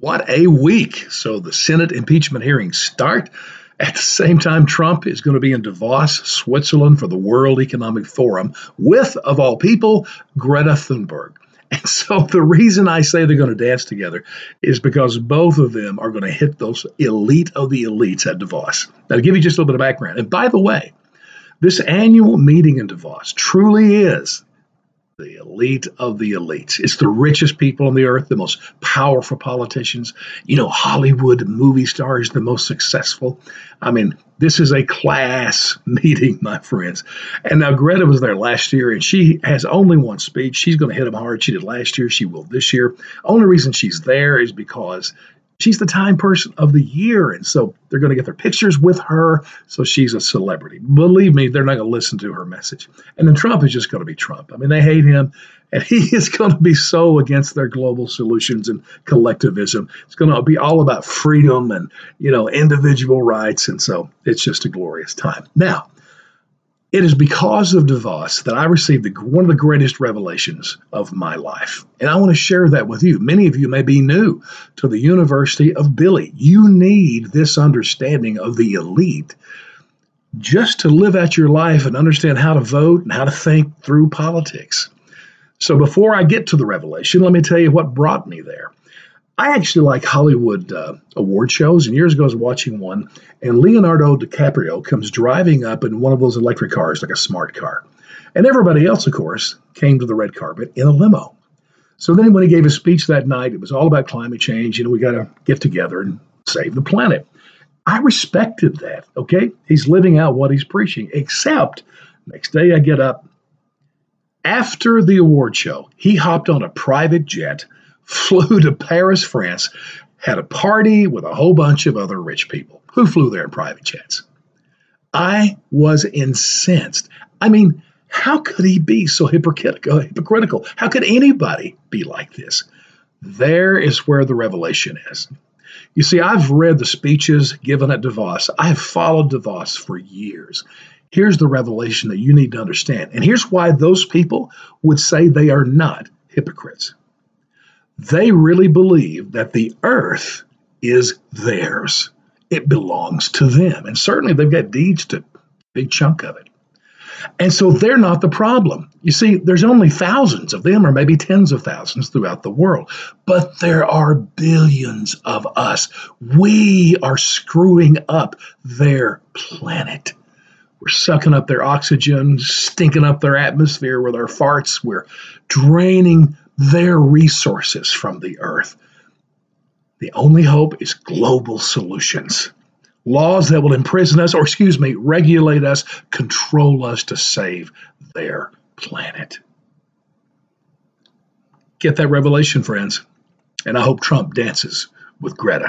What a week. So the Senate impeachment hearings start. At the same time, Trump is going to be in Davos, Switzerland for the World Economic Forum with, of all people, Greta Thunberg. And so the reason I say they're going to dance together is because both of them are going to hit those elite of the elites at Davos. Now, to give you just a little bit of background, and by the way, this annual meeting in Davos truly is the elite of the elites. It's the richest people on the earth, the most powerful politicians, you know, Hollywood movie stars, the most successful. I mean, this is a class meeting, my friends. And now Greta was there last year, and she has only one speech. She's going to hit them hard. She did last year. She will this year. Only reason she's there is because she's the time person of the year. And so they're going to get their pictures with her. So she's a celebrity. Believe me, they're not going to listen to her message. And then Trump is just going to be Trump. I mean, they hate him. And he is going to be so against their global solutions and collectivism. It's going to be all about freedom and, you know, individual rights. And so it's just a glorious time. Now, it is because of Davos that I received the, one of the greatest revelations of my life. And I want to share that with you. Many of you may be new to the University of Billy. You need this understanding of the elite just to live out your life and understand how to vote and how to think through politics. So before I get to the revelation, let me tell you what brought me there. I actually like Hollywood uh, award shows, and years ago I was watching one, and Leonardo DiCaprio comes driving up in one of those electric cars, like a smart car. And everybody else, of course, came to the red carpet in a limo. So then when he gave his speech that night, it was all about climate change. You know, we got to get together and save the planet. I respected that, okay? He's living out what he's preaching, except next day I get up. After the award show, he hopped on a private jet flew to Paris, France, had a party with a whole bunch of other rich people who flew there in private jets. I was incensed. I mean, how could he be so hypocritical? How could anybody be like this? There is where the revelation is. You see, I've read the speeches given at Davos. I've followed Davos for years. Here's the revelation that you need to understand. And here's why those people would say they are not hypocrites they really believe that the earth is theirs. It belongs to them. And certainly they've got deeds to a big chunk of it. And so they're not the problem. You see, there's only thousands of them, or maybe tens of thousands throughout the world, but there are billions of us. We are screwing up their planet. We're sucking up their oxygen, stinking up their atmosphere with our farts. We're draining their resources from the earth. The only hope is global solutions. Laws that will imprison us, or excuse me, regulate us, control us to save their planet. Get that revelation, friends. And I hope Trump dances with Greta.